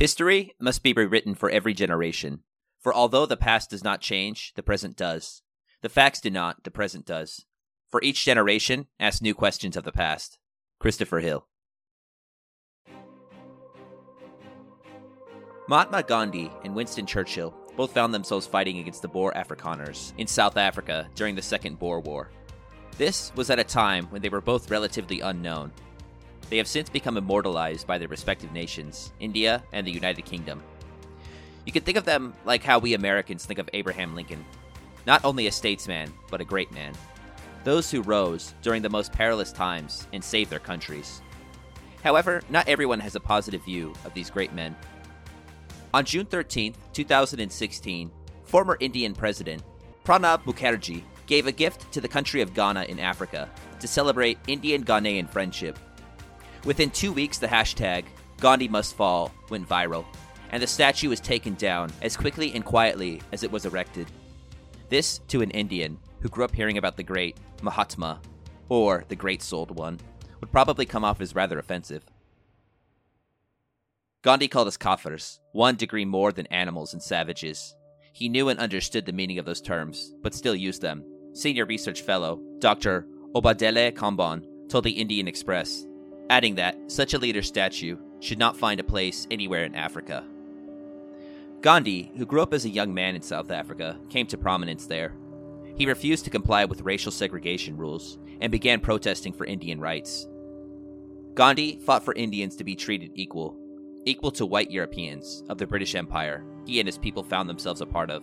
History must be rewritten for every generation, for although the past does not change, the present does. The facts do not, the present does. For each generation, ask new questions of the past. Christopher Hill. Mahatma Gandhi and Winston Churchill both found themselves fighting against the Boer Afrikaners in South Africa during the Second Boer War. This was at a time when they were both relatively unknown. They have since become immortalized by their respective nations, India and the United Kingdom. You can think of them like how we Americans think of Abraham Lincoln not only a statesman, but a great man. Those who rose during the most perilous times and saved their countries. However, not everyone has a positive view of these great men. On June 13, 2016, former Indian President Pranab Mukherjee gave a gift to the country of Ghana in Africa to celebrate Indian Ghanaian friendship. Within two weeks, the hashtag Gandhi Must Fall went viral, and the statue was taken down as quickly and quietly as it was erected. This to an Indian who grew up hearing about the great Mahatma, or the great souled one, would probably come off as rather offensive. Gandhi called us kafirs, one degree more than animals and savages. He knew and understood the meaning of those terms, but still used them. Senior research fellow Dr. Obadele Kambon told the Indian Express, adding that such a leader statue should not find a place anywhere in Africa. Gandhi, who grew up as a young man in South Africa, came to prominence there. He refused to comply with racial segregation rules and began protesting for Indian rights. Gandhi fought for Indians to be treated equal, equal to white Europeans of the British Empire he and his people found themselves a part of.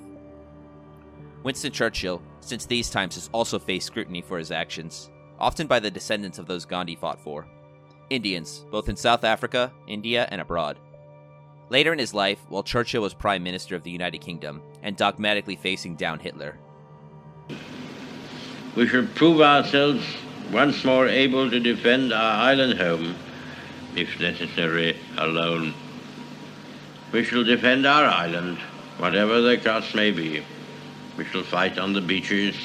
Winston Churchill, since these times, has also faced scrutiny for his actions, often by the descendants of those Gandhi fought for Indians, both in South Africa, India, and abroad. Later in his life, while Churchill was Prime Minister of the United Kingdom and dogmatically facing down Hitler, we shall prove ourselves once more able to defend our island home, if necessary, alone. We shall defend our island, whatever the cost may be. We shall fight on the beaches,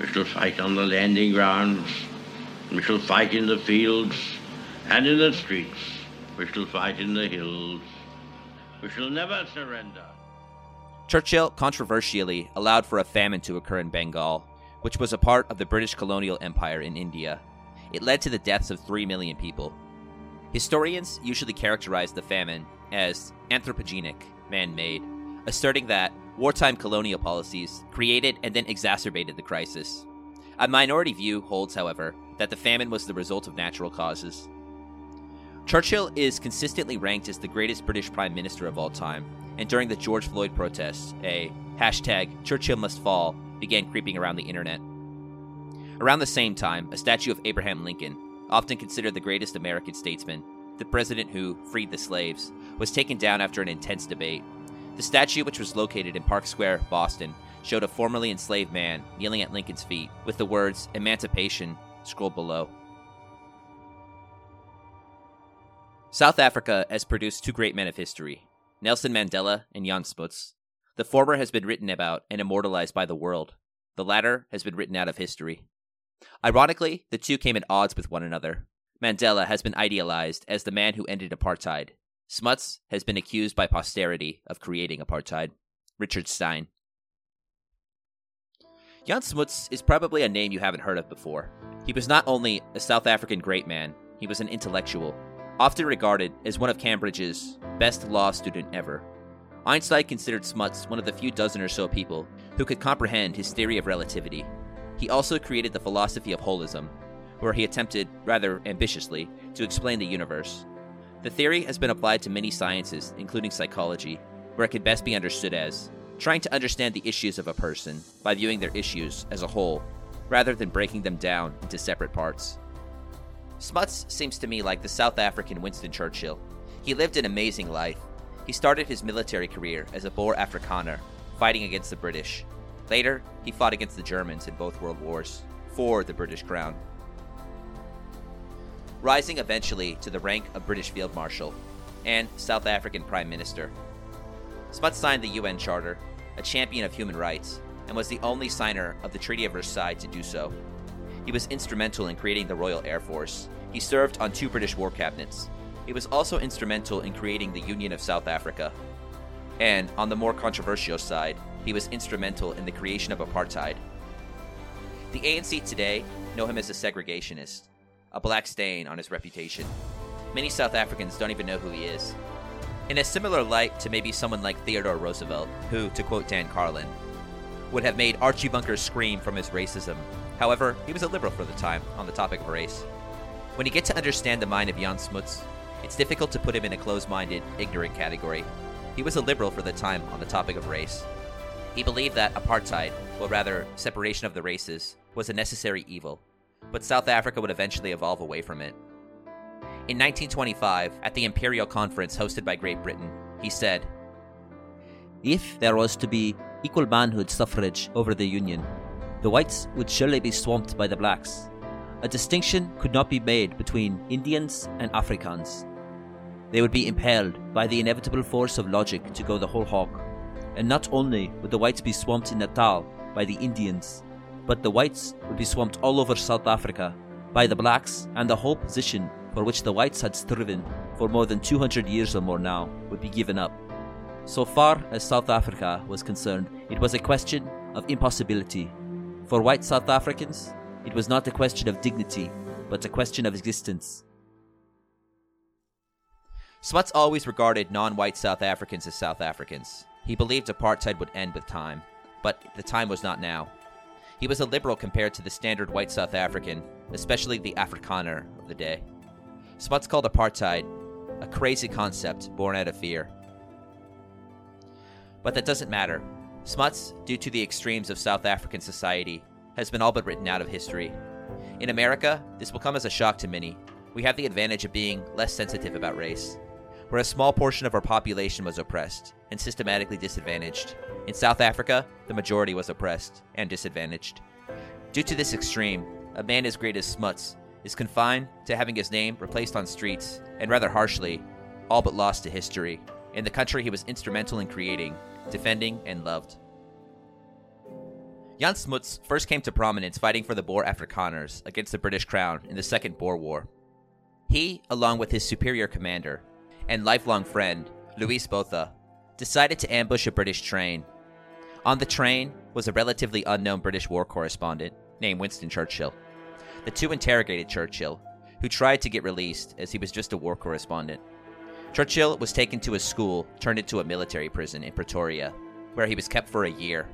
we shall fight on the landing grounds, we shall fight in the fields and in the streets, we shall fight in the hills. We shall never surrender. Churchill controversially allowed for a famine to occur in Bengal, which was a part of the British colonial empire in India. It led to the deaths of 3 million people. Historians usually characterize the famine as anthropogenic, man made, asserting that wartime colonial policies created and then exacerbated the crisis. A minority view holds, however, that the famine was the result of natural causes. Churchill is consistently ranked as the greatest British Prime Minister of all time, and during the George Floyd protests, a hashtag Churchill must fall began creeping around the internet. Around the same time, a statue of Abraham Lincoln, often considered the greatest American statesman, the president who freed the slaves, was taken down after an intense debate. The statue, which was located in Park Square, Boston, showed a formerly enslaved man kneeling at Lincoln's feet with the words Emancipation scrolled below. South Africa has produced two great men of history Nelson Mandela and Jan Smuts. The former has been written about and immortalized by the world, the latter has been written out of history. Ironically, the two came at odds with one another. Mandela has been idealized as the man who ended apartheid. Smuts has been accused by posterity of creating apartheid. Richard Steyn. Jan Smuts is probably a name you haven't heard of before. He was not only a South African great man, he was an intellectual often regarded as one of Cambridge's best law student ever. Einstein considered Smuts one of the few dozen or so people who could comprehend his theory of relativity. He also created the philosophy of holism, where he attempted, rather ambitiously, to explain the universe. The theory has been applied to many sciences, including psychology, where it can best be understood as trying to understand the issues of a person by viewing their issues as a whole, rather than breaking them down into separate parts. Smuts seems to me like the South African Winston Churchill. He lived an amazing life. He started his military career as a Boer Afrikaner, fighting against the British. Later, he fought against the Germans in both world wars, for the British crown. Rising eventually to the rank of British Field Marshal and South African Prime Minister. Smuts signed the UN Charter, a champion of human rights, and was the only signer of the Treaty of Versailles to do so. He was instrumental in creating the Royal Air Force. He served on two British war cabinets. he was also instrumental in creating the Union of South Africa. And on the more controversial side, he was instrumental in the creation of apartheid. The ANC today know him as a segregationist, a black stain on his reputation. Many South Africans don't even know who he is. In a similar light to maybe someone like Theodore Roosevelt, who, to quote Dan Carlin, would have made Archie Bunker scream from his racism. However, he was a liberal for the time on the topic of race. When you get to understand the mind of Jan Smuts, it's difficult to put him in a closed minded, ignorant category. He was a liberal for the time on the topic of race. He believed that apartheid, or rather, separation of the races, was a necessary evil, but South Africa would eventually evolve away from it. In 1925, at the Imperial Conference hosted by Great Britain, he said, If there was to be equal manhood suffrage over the Union, the whites would surely be swamped by the blacks. A distinction could not be made between Indians and Afrikaans. They would be impelled by the inevitable force of logic to go the whole hog. And not only would the whites be swamped in Natal by the Indians, but the whites would be swamped all over South Africa by the blacks, and the whole position for which the whites had striven for more than 200 years or more now would be given up. So far as South Africa was concerned, it was a question of impossibility. For white South Africans, it was not a question of dignity, but a question of existence. Smuts always regarded non white South Africans as South Africans. He believed apartheid would end with time, but the time was not now. He was a liberal compared to the standard white South African, especially the Afrikaner of the day. Smuts called apartheid a crazy concept born out of fear. But that doesn't matter. Smuts, due to the extremes of South African society, has been all but written out of history. In America, this will come as a shock to many. We have the advantage of being less sensitive about race. Where a small portion of our population was oppressed and systematically disadvantaged, in South Africa, the majority was oppressed and disadvantaged. Due to this extreme, a man as great as Smuts is confined to having his name replaced on streets, and rather harshly, all but lost to history, in the country he was instrumental in creating, defending, and loved. Jan Smuts first came to prominence fighting for the Boer Afrikaners against the British Crown in the Second Boer War. He, along with his superior commander and lifelong friend, Louis Botha, decided to ambush a British train. On the train was a relatively unknown British war correspondent named Winston Churchill. The two interrogated Churchill, who tried to get released as he was just a war correspondent. Churchill was taken to a school turned into a military prison in Pretoria, where he was kept for a year.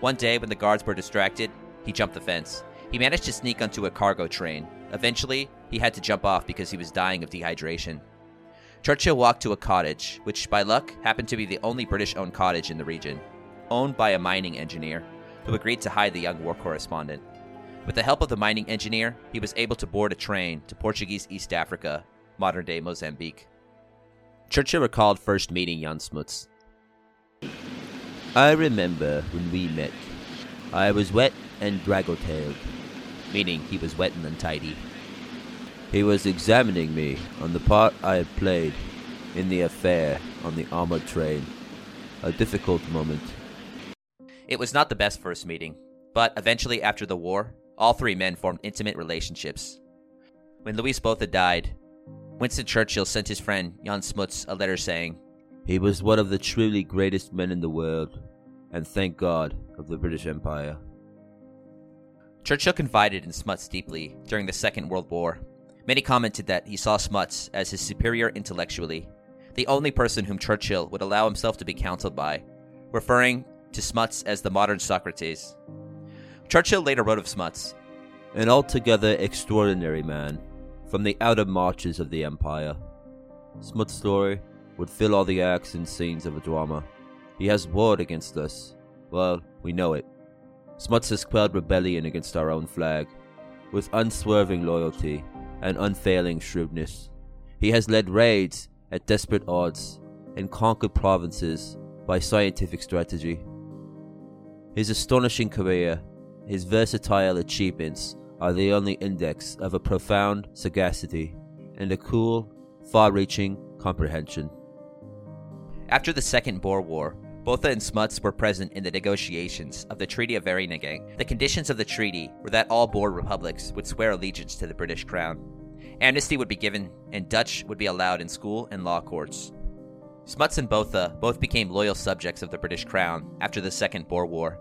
One day, when the guards were distracted, he jumped the fence. He managed to sneak onto a cargo train. Eventually, he had to jump off because he was dying of dehydration. Churchill walked to a cottage, which by luck happened to be the only British owned cottage in the region, owned by a mining engineer, who agreed to hide the young war correspondent. With the help of the mining engineer, he was able to board a train to Portuguese East Africa, modern day Mozambique. Churchill recalled first meeting Jan Smuts. I remember when we met. I was wet and draggle-tailed, meaning he was wet and untidy. He was examining me on the part I had played in the affair on the armored train. A difficult moment. It was not the best first meeting, but eventually after the war, all three men formed intimate relationships. When Louis Botha died, Winston Churchill sent his friend Jan Smuts a letter saying, He was one of the truly greatest men in the world, and thank God of the British Empire. Churchill confided in Smuts deeply during the Second World War. Many commented that he saw Smuts as his superior intellectually, the only person whom Churchill would allow himself to be counseled by, referring to Smuts as the modern Socrates. Churchill later wrote of Smuts An altogether extraordinary man from the outer marches of the Empire. Smuts' story would fill all the acts and scenes of a drama. He has warred against us. Well, we know it. Smuts has quelled rebellion against our own flag with unswerving loyalty and unfailing shrewdness. He has led raids at desperate odds and conquered provinces by scientific strategy. His astonishing career, his versatile achievements are the only index of a profound sagacity and a cool, far reaching comprehension. After the Second Boer War, Botha and Smuts were present in the negotiations of the Treaty of Vereeniging. The conditions of the treaty were that all Boer republics would swear allegiance to the British Crown. Amnesty would be given, and Dutch would be allowed in school and law courts. Smuts and Botha both became loyal subjects of the British Crown after the Second Boer War.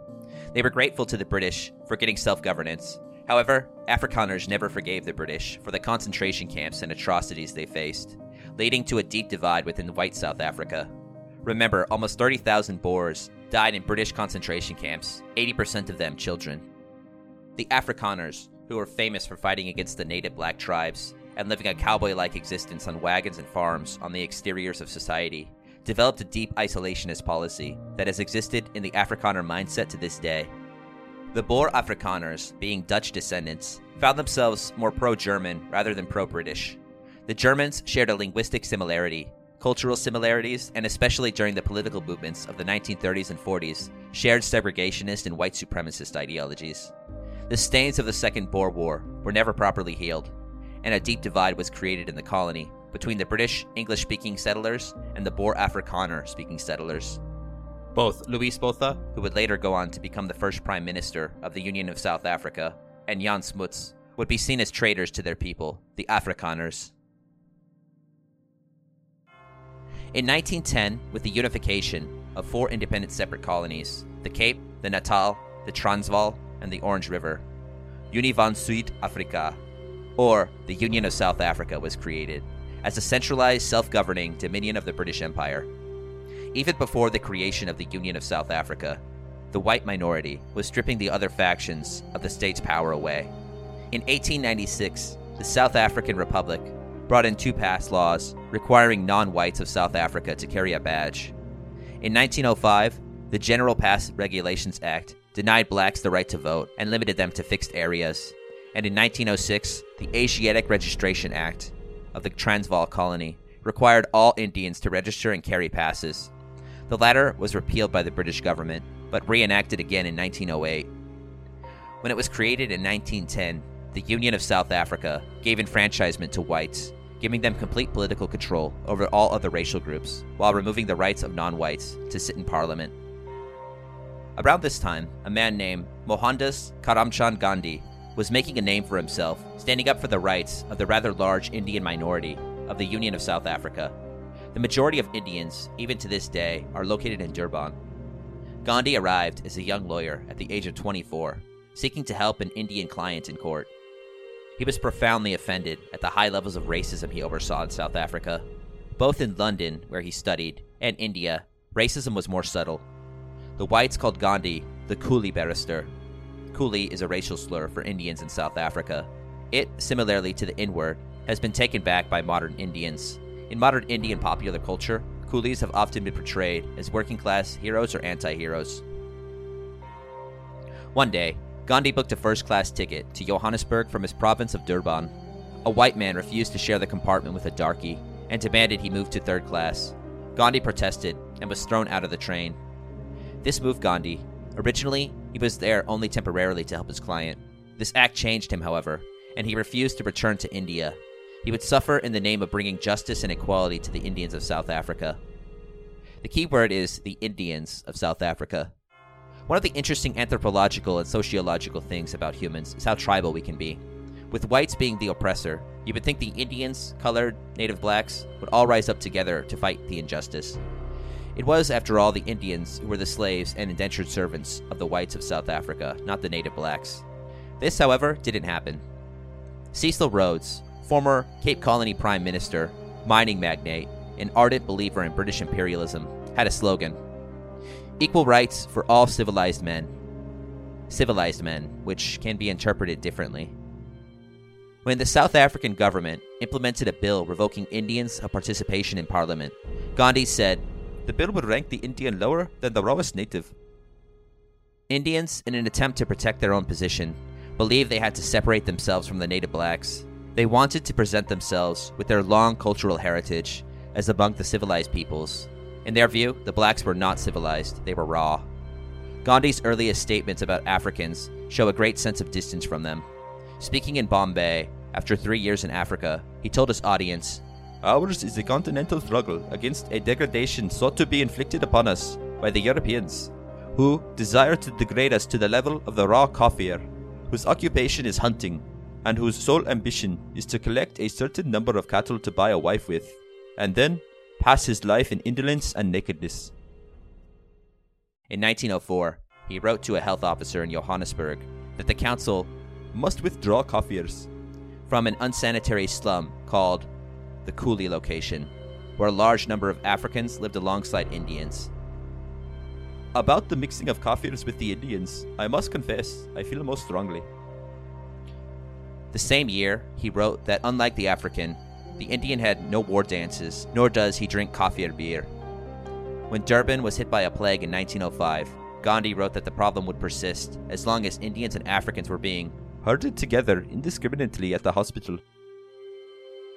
They were grateful to the British for getting self governance. However, Afrikaners never forgave the British for the concentration camps and atrocities they faced, leading to a deep divide within white South Africa. Remember, almost 30,000 Boers died in British concentration camps, 80% of them children. The Afrikaners, who were famous for fighting against the native black tribes and living a cowboy like existence on wagons and farms on the exteriors of society, developed a deep isolationist policy that has existed in the Afrikaner mindset to this day. The Boer Afrikaners, being Dutch descendants, found themselves more pro German rather than pro British. The Germans shared a linguistic similarity, cultural similarities, and especially during the political movements of the 1930s and 40s, shared segregationist and white supremacist ideologies. The stains of the Second Boer War were never properly healed, and a deep divide was created in the colony between the British English speaking settlers and the Boer Afrikaner speaking settlers. Both Louis Botha, who would later go on to become the first Prime Minister of the Union of South Africa, and Jan Smuts, would be seen as traitors to their people, the Afrikaners. In 1910, with the unification of four independent separate colonies the Cape, the Natal, the Transvaal, and the Orange River, Unie van Suid-Afrika, or the Union of South Africa, was created as a centralized, self governing dominion of the British Empire. Even before the creation of the Union of South Africa, the white minority was stripping the other factions of the state's power away. In 1896, the South African Republic brought in two pass laws requiring non whites of South Africa to carry a badge. In 1905, the General Pass Regulations Act denied blacks the right to vote and limited them to fixed areas. And in 1906, the Asiatic Registration Act of the Transvaal colony required all Indians to register and carry passes. The latter was repealed by the British government, but reenacted again in 1908. When it was created in 1910, the Union of South Africa gave enfranchisement to whites, giving them complete political control over all other racial groups, while removing the rights of non whites to sit in parliament. Around this time, a man named Mohandas Karamchand Gandhi was making a name for himself, standing up for the rights of the rather large Indian minority of the Union of South Africa. The majority of Indians, even to this day, are located in Durban. Gandhi arrived as a young lawyer at the age of 24, seeking to help an Indian client in court. He was profoundly offended at the high levels of racism he oversaw in South Africa. Both in London, where he studied, and India, racism was more subtle. The whites called Gandhi the coolie barrister, Coolie is a racial slur for Indians in South Africa. It, similarly to the N word, has been taken back by modern Indians. In modern Indian popular culture, coolies have often been portrayed as working class heroes or anti heroes. One day, Gandhi booked a first class ticket to Johannesburg from his province of Durban. A white man refused to share the compartment with a darky and demanded he move to third class. Gandhi protested and was thrown out of the train. This moved Gandhi. Originally, he was there only temporarily to help his client. This act changed him, however, and he refused to return to India. He would suffer in the name of bringing justice and equality to the Indians of South Africa. The key word is the Indians of South Africa. One of the interesting anthropological and sociological things about humans is how tribal we can be. With whites being the oppressor, you would think the Indians, colored, native blacks would all rise up together to fight the injustice. It was, after all, the Indians who were the slaves and indentured servants of the whites of South Africa, not the native blacks. This, however, didn't happen. Cecil Rhodes, former Cape Colony Prime Minister, mining magnate, an ardent believer in British imperialism, had a slogan Equal rights for all civilized men. Civilized men, which can be interpreted differently. When the South African government implemented a bill revoking Indians of participation in Parliament, Gandhi said, the bill would rank the Indian lower than the rawest native. Indians, in an attempt to protect their own position, believed they had to separate themselves from the native blacks. They wanted to present themselves with their long cultural heritage as among the civilized peoples. In their view, the blacks were not civilized, they were raw. Gandhi's earliest statements about Africans show a great sense of distance from them. Speaking in Bombay, after three years in Africa, he told his audience Ours is a continental struggle against a degradation sought to be inflicted upon us by the Europeans, who desire to degrade us to the level of the raw Kafir, whose occupation is hunting, and whose sole ambition is to collect a certain number of cattle to buy a wife with, and then pass his life in indolence and nakedness. In 1904, he wrote to a health officer in Johannesburg that the council must withdraw Kafirs from an unsanitary slum called the Kuli location, where a large number of Africans lived alongside Indians. About the mixing of Kafirs with the Indians, I must confess I feel most strongly. The same year, he wrote that unlike the African, the Indian had no war dances, nor does he drink coffee or beer. When Durban was hit by a plague in 1905, Gandhi wrote that the problem would persist as long as Indians and Africans were being herded together indiscriminately at the hospital.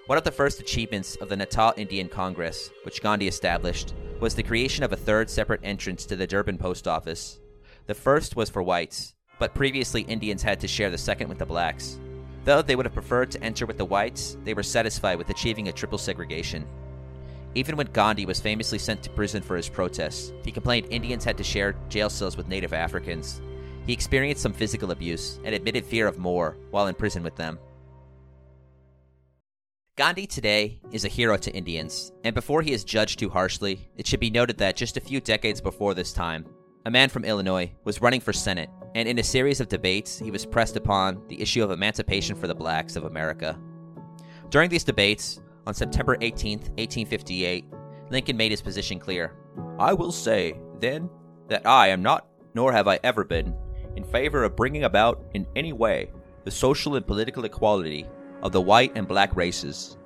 One of the first achievements of the Natal Indian Congress, which Gandhi established, was the creation of a third separate entrance to the Durban post office. The first was for whites, but previously Indians had to share the second with the blacks. Though they would have preferred to enter with the whites, they were satisfied with achieving a triple segregation. Even when Gandhi was famously sent to prison for his protests, he complained Indians had to share jail cells with native Africans. He experienced some physical abuse and admitted fear of more while in prison with them. Gandhi today is a hero to Indians, and before he is judged too harshly, it should be noted that just a few decades before this time, a man from Illinois was running for Senate, and in a series of debates, he was pressed upon the issue of emancipation for the blacks of America. During these debates, on September 18, 1858, Lincoln made his position clear. I will say, then, that I am not, nor have I ever been, in favor of bringing about in any way the social and political equality of the white and black races.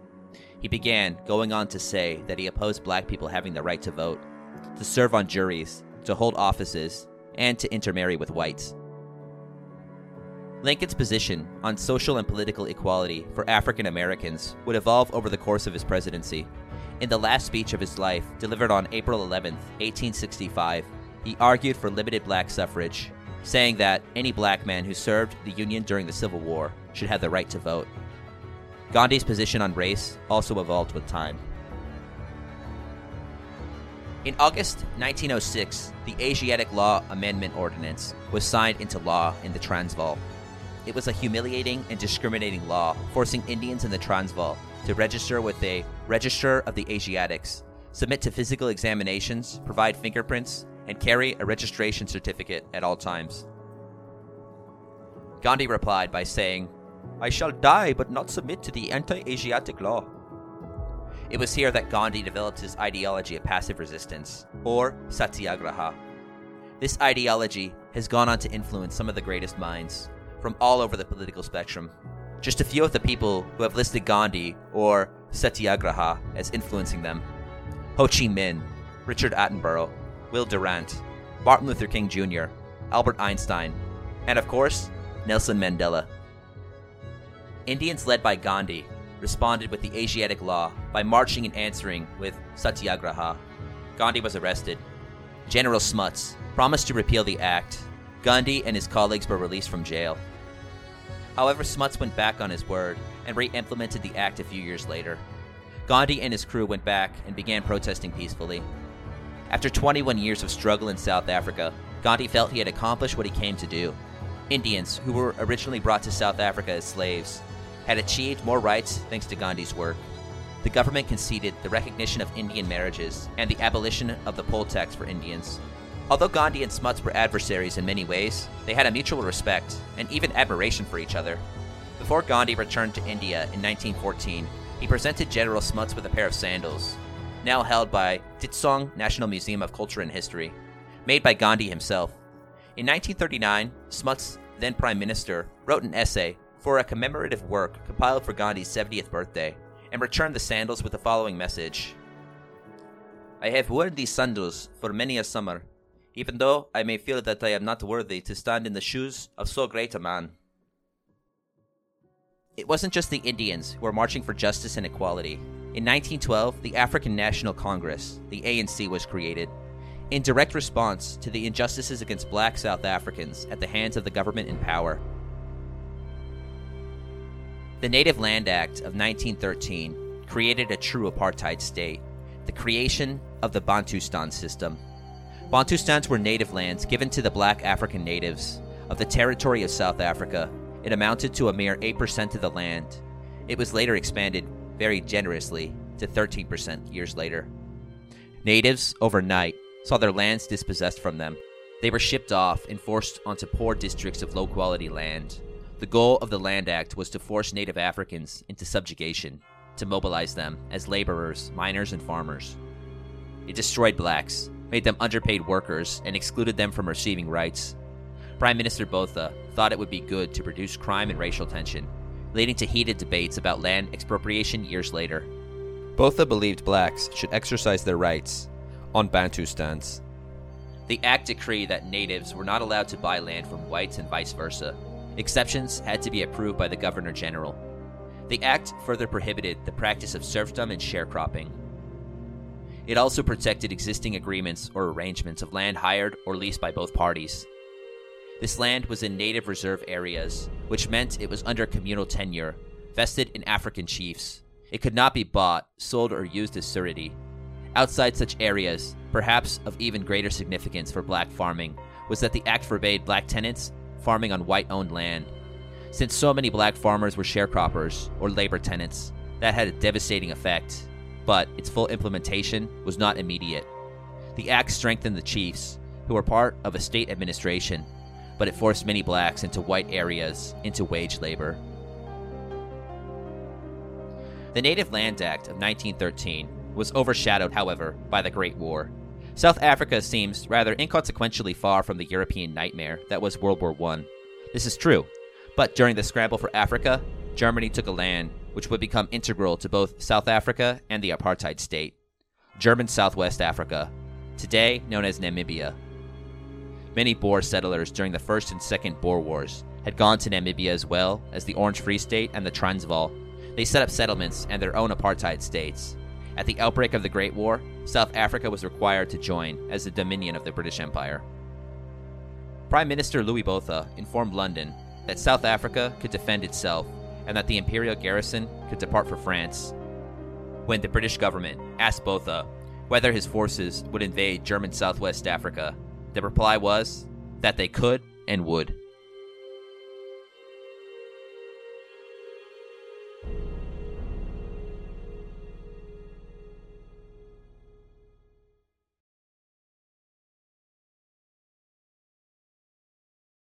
He began going on to say that he opposed black people having the right to vote, to serve on juries, to hold offices, and to intermarry with whites. Lincoln's position on social and political equality for African Americans would evolve over the course of his presidency. In the last speech of his life, delivered on April 11, 1865, he argued for limited black suffrage, saying that any black man who served the Union during the Civil War should have the right to vote. Gandhi's position on race also evolved with time. In August 1906, the Asiatic Law Amendment Ordinance was signed into law in the Transvaal. It was a humiliating and discriminating law, forcing Indians in the Transvaal to register with a Register of the Asiatics, submit to physical examinations, provide fingerprints, and carry a registration certificate at all times. Gandhi replied by saying, I shall die but not submit to the anti Asiatic law. It was here that Gandhi developed his ideology of passive resistance, or satyagraha. This ideology has gone on to influence some of the greatest minds, from all over the political spectrum. Just a few of the people who have listed Gandhi or Satyagraha as influencing them Ho Chi Minh, Richard Attenborough, Will Durant, Martin Luther King Jr., Albert Einstein, and of course, Nelson Mandela. Indians led by Gandhi responded with the Asiatic law by marching and answering with Satyagraha. Gandhi was arrested. General Smuts promised to repeal the act. Gandhi and his colleagues were released from jail. However, Smuts went back on his word and re implemented the act a few years later. Gandhi and his crew went back and began protesting peacefully. After 21 years of struggle in South Africa, Gandhi felt he had accomplished what he came to do. Indians, who were originally brought to South Africa as slaves, had achieved more rights thanks to Gandhi's work. The government conceded the recognition of Indian marriages and the abolition of the poll tax for Indians. Although Gandhi and Smuts were adversaries in many ways, they had a mutual respect and even admiration for each other. Before Gandhi returned to India in 1914, he presented General Smuts with a pair of sandals, now held by Ditsong National Museum of Culture and History, made by Gandhi himself. In 1939, Smuts, then Prime Minister, wrote an essay for a commemorative work compiled for Gandhi's 70th birthday and returned the sandals with the following message I have worn these sandals for many a summer even though I may feel that I am not worthy to stand in the shoes of so great a man. It wasn't just the Indians who were marching for justice and equality. In 1912, the African National Congress, the ANC, was created. In direct response to the injustices against black South Africans at the hands of the government in power. The Native Land Act of 1913 created a true apartheid state, the creation of the Bantustan system, Bantustans were native lands given to the black African natives of the territory of South Africa it amounted to a mere 8% of the land. It was later expanded very generously to 13% years later. Natives, overnight, saw their lands dispossessed from them. They were shipped off and forced onto poor districts of low quality land. The goal of the Land Act was to force Native Africans into subjugation, to mobilize them as laborers, miners, and farmers. It destroyed blacks, made them underpaid workers, and excluded them from receiving rights. Prime Minister Botha thought it would be good to reduce crime and racial tension, leading to heated debates about land expropriation years later. Botha believed blacks should exercise their rights on Bantustans. The act decreed that natives were not allowed to buy land from whites and vice versa. Exceptions had to be approved by the Governor General. The act further prohibited the practice of serfdom and sharecropping. It also protected existing agreements or arrangements of land hired or leased by both parties. This land was in native reserve areas, which meant it was under communal tenure, vested in African chiefs. It could not be bought, sold, or used as surety. Outside such areas, perhaps of even greater significance for black farming, was that the act forbade black tenants farming on white owned land. Since so many black farmers were sharecroppers or labor tenants, that had a devastating effect, but its full implementation was not immediate. The act strengthened the chiefs, who were part of a state administration, but it forced many blacks into white areas into wage labor. The Native Land Act of 1913 was overshadowed, however, by the Great War. South Africa seems rather inconsequentially far from the European nightmare that was World War I. This is true, but during the scramble for Africa, Germany took a land which would become integral to both South Africa and the apartheid state German Southwest Africa, today known as Namibia. Many Boer settlers during the First and Second Boer Wars had gone to Namibia as well as the Orange Free State and the Transvaal. They set up settlements and their own apartheid states. At the outbreak of the Great War, South Africa was required to join as a dominion of the British Empire. Prime Minister Louis Botha informed London that South Africa could defend itself and that the imperial garrison could depart for France. When the British government asked Botha whether his forces would invade German Southwest Africa, the reply was that they could and would.